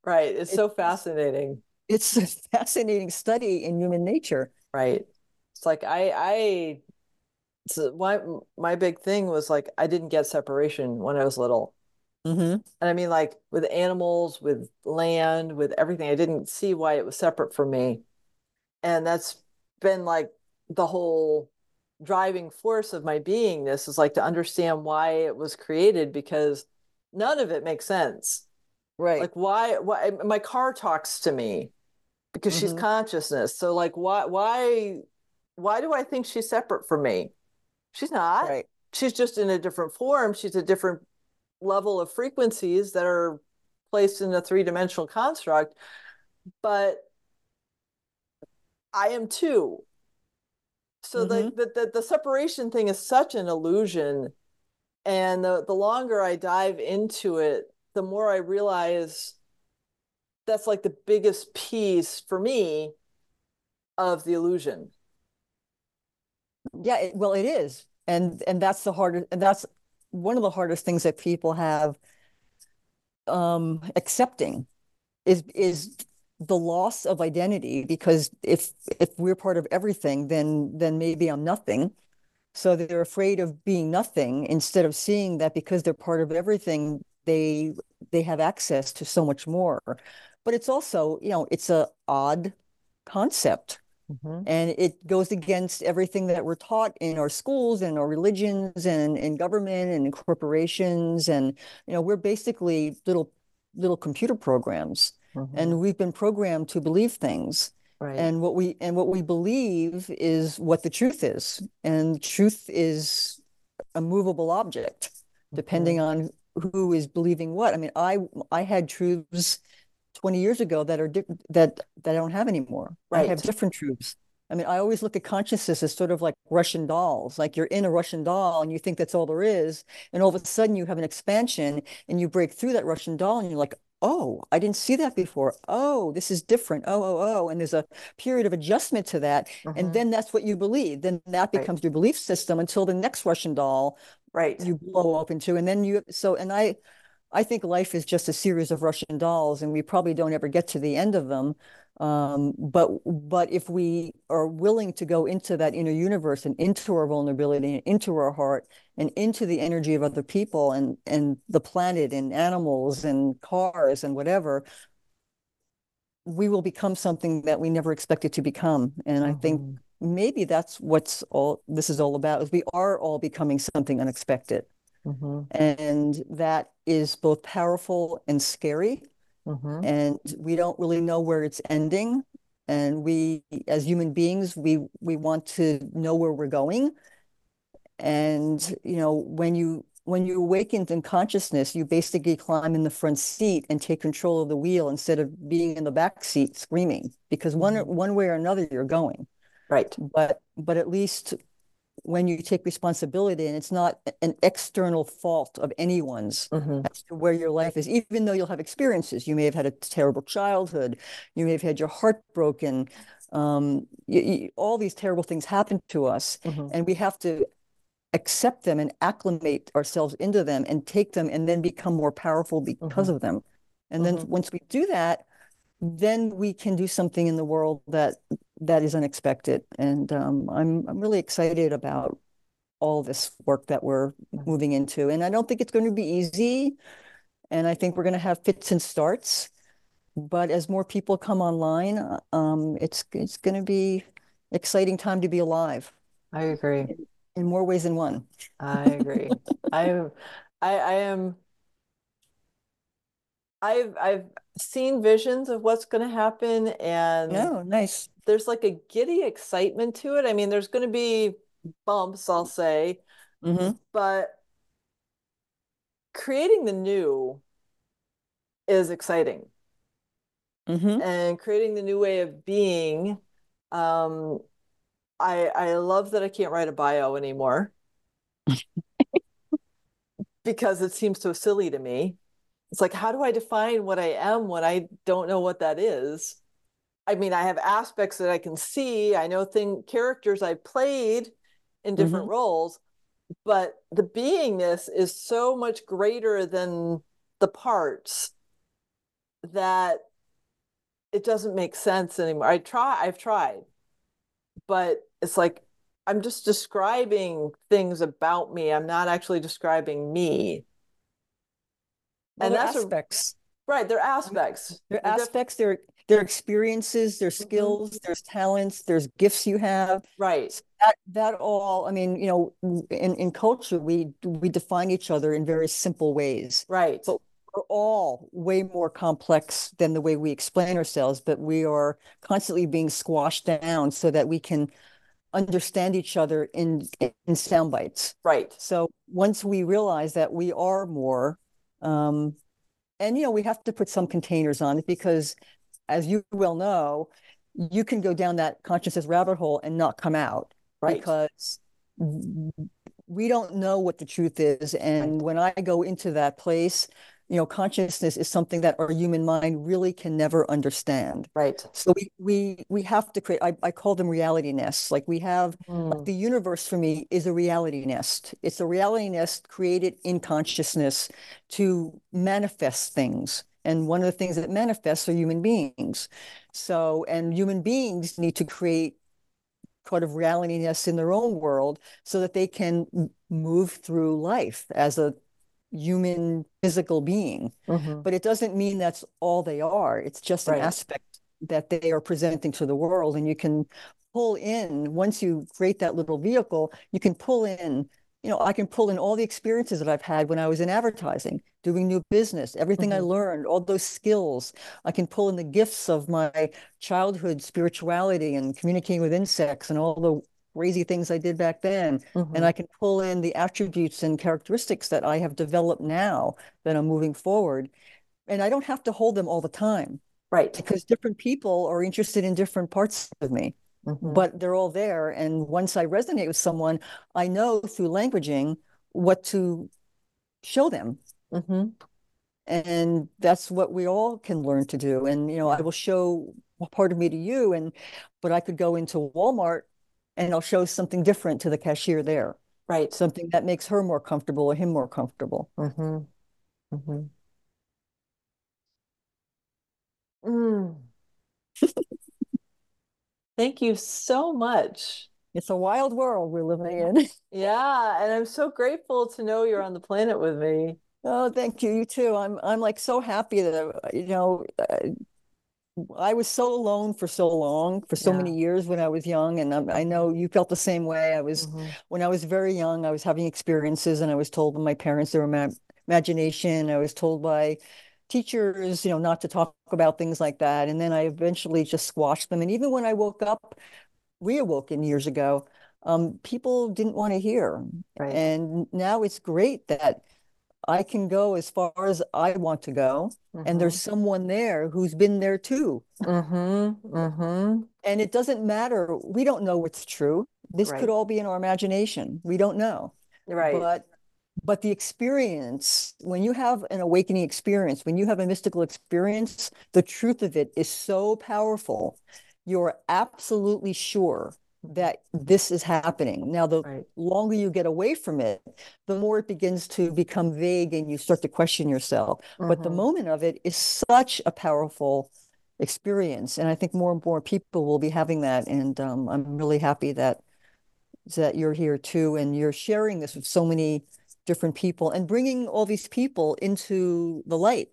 S1: Right. It's, it's so fascinating.
S2: It's a fascinating study in human nature.
S1: Right. It's like I I so my my big thing was like I didn't get separation when I was little. Mm-hmm. And I mean, like with animals, with land, with everything, I didn't see why it was separate from me. And that's been like the whole driving force of my beingness is like to understand why it was created because none of it makes sense.
S2: Right.
S1: Like why why my car talks to me because mm-hmm. she's consciousness. So like why why why do I think she's separate from me? She's not. Right. She's just in a different form. She's a different level of frequencies that are placed in a three-dimensional construct. But I am too. So mm-hmm. the, the the separation thing is such an illusion. And the, the longer I dive into it, the more I realize that's like the biggest piece for me of the illusion.
S2: Yeah, it, well, it is, and and that's the hardest. And that's one of the hardest things that people have um, accepting is is the loss of identity because if if we're part of everything then then maybe i'm nothing so they're afraid of being nothing instead of seeing that because they're part of everything they they have access to so much more. But it's also, you know, it's a odd concept Mm-hmm. And it goes against everything that we're taught in our schools and our religions and in government and in corporations. And, you know, we're basically little little computer programs. Mm-hmm. And we've been programmed to believe things. Right. And what we and what we believe is what the truth is. And truth is a movable object, depending mm-hmm. on who is believing what. I mean, I I had truths 20 years ago that are di- that that I don't have anymore. Right. I have different truths. I mean, I always look at consciousness as sort of like Russian dolls. Like you're in a Russian doll and you think that's all there is, and all of a sudden you have an expansion and you break through that Russian doll and you're like, oh, I didn't see that before. Oh, this is different. Oh, oh, oh. And there's a period of adjustment to that. And mm-hmm. then that's what you believe. Then that becomes right. your belief system until the next Russian doll
S1: right
S2: you blow open into. And then you so and I I think life is just a series of Russian dolls, and we probably don't ever get to the end of them. Um, but but if we are willing to go into that inner universe and into our vulnerability and into our heart and into the energy of other people and and the planet and animals and cars and whatever, we will become something that we never expected to become. And. I think mm-hmm. Maybe that's what's all this is all about is we are all becoming something unexpected. Mm-hmm. And that is both powerful and scary. Mm-hmm. And we don't really know where it's ending. And we, as human beings, we we want to know where we're going. And you know, when you when you awaken in consciousness, you basically climb in the front seat and take control of the wheel instead of being in the back seat screaming. Because one mm-hmm. one way or another, you're going.
S1: Right.
S2: But but at least when you take responsibility and it's not an external fault of anyone's mm-hmm. as to where your life is, even though you'll have experiences. You may have had a terrible childhood, you may have had your heart broken. Um, you, you, all these terrible things happen to us, mm-hmm. and we have to accept them and acclimate ourselves into them and take them and then become more powerful because mm-hmm. of them. And then mm-hmm. once we do that, then we can do something in the world that that is unexpected. And um, I'm I'm really excited about all this work that we're moving into. And I don't think it's going to be easy. And I think we're going to have fits and starts. But as more people come online, um, it's it's going to be exciting time to be alive.
S1: I agree.
S2: In, in more ways than one.
S1: I agree. [laughs] I, I I am I've I've seen visions of what's going to happen and
S2: oh nice.
S1: there's like a giddy excitement to it. I mean there's going to be bumps i'll say mm-hmm. but creating the new is exciting. Mm-hmm. and creating the new way of being um i i love that i can't write a bio anymore. [laughs] Because it seems so silly to me it's like how do i define what i am when i don't know what that is? I mean i have aspects that i can see. I know thing characters I've played in different mm-hmm. roles but the beingness is so much greater than the parts that it doesn't make sense anymore. I try i've tried but it's like i'm just describing things about me. I'm not actually describing me
S2: well, and that's aspects.
S1: A, right, they're aspects.
S2: They're, they're aspects. They're their experiences, their mm-hmm. skills, mm-hmm. there's talents, there's gifts you have.
S1: Right.
S2: So that that all. I mean, you know, in in culture, we we define each other in very simple ways.
S1: Right.
S2: But we're all way more complex than the way we explain ourselves. But we are constantly being squashed down so that we can understand each other in in sound bites.
S1: Right.
S2: So once we realize that we are more um, and you know, we have to put some containers on it because, as you well know, you can go down that consciousness rabbit hole and not come out
S1: right.
S2: because we don't know what the truth is. And when I go into that place, you know consciousness is something that our human mind really can never understand.
S1: Right.
S2: So we we we have to create i, I call them reality nests. Like we have mm. like the universe for me is a reality nest. It's a reality nest created in consciousness to manifest things. And one of the things that manifests are human beings. So and human beings need to create kind of reality nests in their own world so that they can move through life as a human physical being. Mm-hmm. But it doesn't mean that's all they are. It's just right. an aspect that they are presenting to the world. And you can pull in, once you create that little vehicle, you can pull in you know, I can pull in all the experiences that I've had when I was in advertising, doing new business, everything mm-hmm. I learned, all those skills. I can pull in the gifts of my childhood spirituality and communicating with insects and all the crazy things I did back then. Mm-hmm. And I can pull in the attributes and characteristics that I have developed now that I'm moving forward. And I don't have to hold them all the time.
S1: Right.
S2: Because different people are interested in different parts of me. Mm-hmm. But they're all there. And once I resonate with someone, I know through languaging what to show them. Mm-hmm. And that's what we all can learn to do. And, you know, I will show part of me to you. And, but I could go into Walmart and I'll show something different to the cashier there.
S1: Right.
S2: Something that makes her more comfortable or him more comfortable. Mm-hmm. Mm-hmm.
S1: Mm. [laughs] Thank you so much.
S2: It's a wild world we're living in. [laughs]
S1: yeah, and I'm so grateful to know you're on the planet with me.
S2: Oh, thank you. You too. I'm I'm like so happy that you know uh, I was so alone for so long, for so yeah. many years when I was young, and I, I know you felt the same way. I was mm-hmm. when I was very young. I was having experiences, and I was told by my parents they were my imagination. I was told by teachers, you know, not to talk about things like that. And then I eventually just squashed them. And even when I woke up, reawoken years ago, um, people didn't want to hear. Right. And now it's great that I can go as far as I want to go. Mm-hmm. And there's mm-hmm. someone there who's been there too. Mm-hmm. Mm-hmm. And it doesn't matter. We don't know what's true. This right. could all be in our imagination. We don't know.
S1: Right.
S2: But but the experience, when you have an awakening experience, when you have a mystical experience, the truth of it is so powerful. You're absolutely sure that this is happening. Now, the right. longer you get away from it, the more it begins to become vague and you start to question yourself. Mm-hmm. But the mm-hmm. moment of it is such a powerful experience. And I think more and more people will be having that. And um, I'm really happy that that you're here too, and you're sharing this with so many different people and bringing all these people into the light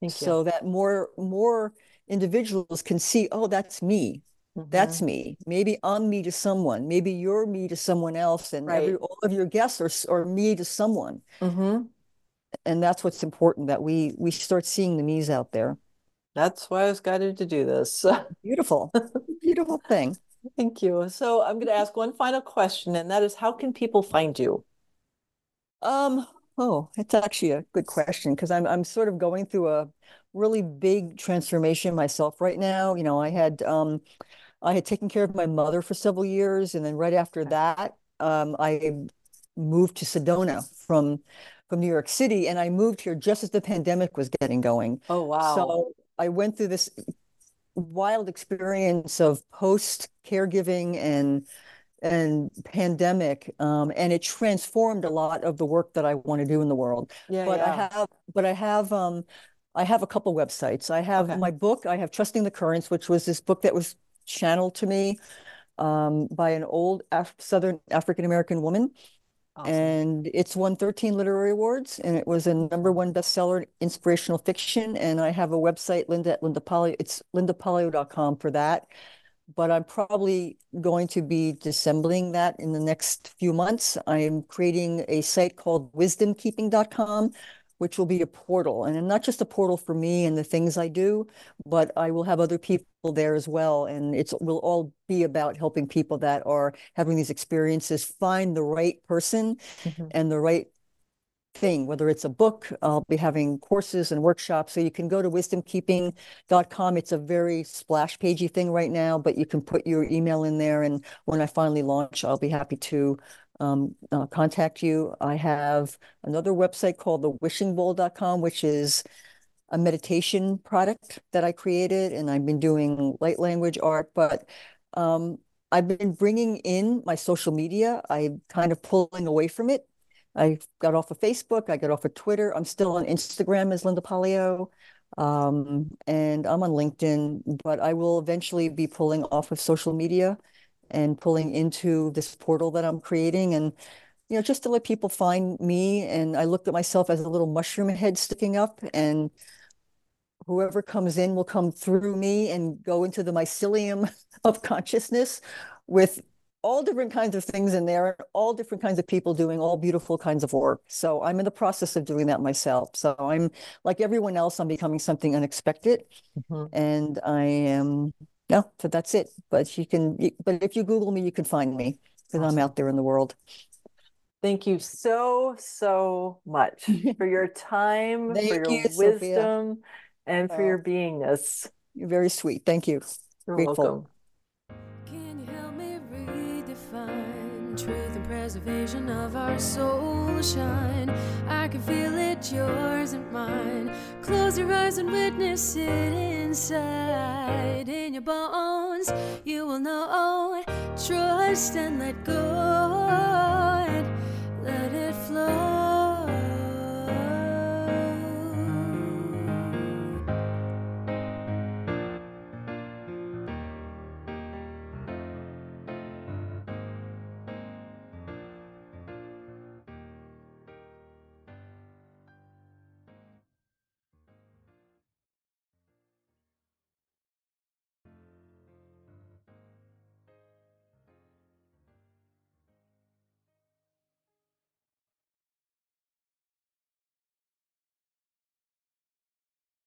S2: Thank so that more more individuals can see oh that's me mm-hmm. that's me. Maybe i'm me to someone. Maybe you're me to someone else and right. every, all of your guests are, are me to someone. Mm-hmm. and that's what's important that we we start seeing the me's out there.
S1: That's why i was guided to do this. [laughs]
S2: Beautiful. Beautiful thing.
S1: Thank you. So i'm going to ask one final question and that is how can people find you?
S2: Um, oh, it's actually a good question because I'm I'm sort of going through a really big transformation myself right now. You know, I had um I had taken care of my mother for several years, and then right after that, um, I moved to Sedona from from New York City, and I moved here just as the pandemic was getting going.
S1: Oh wow!
S2: So I went through this wild experience of post caregiving and and pandemic um, and it transformed a lot of the work that I want to do in the world. Yeah, but yeah. I have but I have um I have a couple websites. I have okay. my book, I have Trusting the Currents, which was this book that was channeled to me um, by an old Af- Southern African American woman. Awesome. And it's won 13 literary awards and it was a number one bestseller inspirational fiction. And I have a website, Lynnda at Lynnda Pollio. It's lynndapollio.com for that but I'm probably going to be dissembling that in the next few months. I'm creating a site called wisdomkeeping.com, which will be a portal. And not just a portal for me and the things I do, but I will have other people there as well. And it will all be about helping people that are having these experiences find the right person mm-hmm. and the right thing, whether it's a book, I'll be having courses and workshops. So you can go to wisdomkeeping.com. It's a very splash pagey thing right now, but you can put your email in there. And when I finally launch, I'll be happy to um, uh, contact you. I have another website called the wishingbowl.com, which is a meditation product that I created. And I've been doing light language art, but um, I've been bringing in my social media. I'm kind of pulling away from it I got off of Facebook. I got off of Twitter. I'm still on Instagram as Lynnda Pollio. Um, and I'm on LinkedIn, but I will eventually be pulling off of social media and pulling into this portal that I'm creating. And, you know, just to let people find me. And I looked at myself as a little mushroom head sticking up and whoever comes in will come through me and go into the mycelium [laughs] of consciousness with all different kinds of things in there, and all different kinds of people doing all beautiful kinds of work. So I'm in the process of doing that myself. So I'm like everyone else, I'm becoming something unexpected. Mm-hmm. And I am, no, so that's it. But you can, but if you Google me, you can find me because awesome. I'm out there in the world.
S1: Thank you so, so much [laughs] for your time, for your you, wisdom, Sophia. and for uh, your beingness.
S2: You're very sweet. Thank you.
S1: You're Grateful. welcome.
S3: Preservation of our soul shine. I can feel it, yours and mine. Close your eyes and witness it inside. In your bones, you will know. Trust and let go.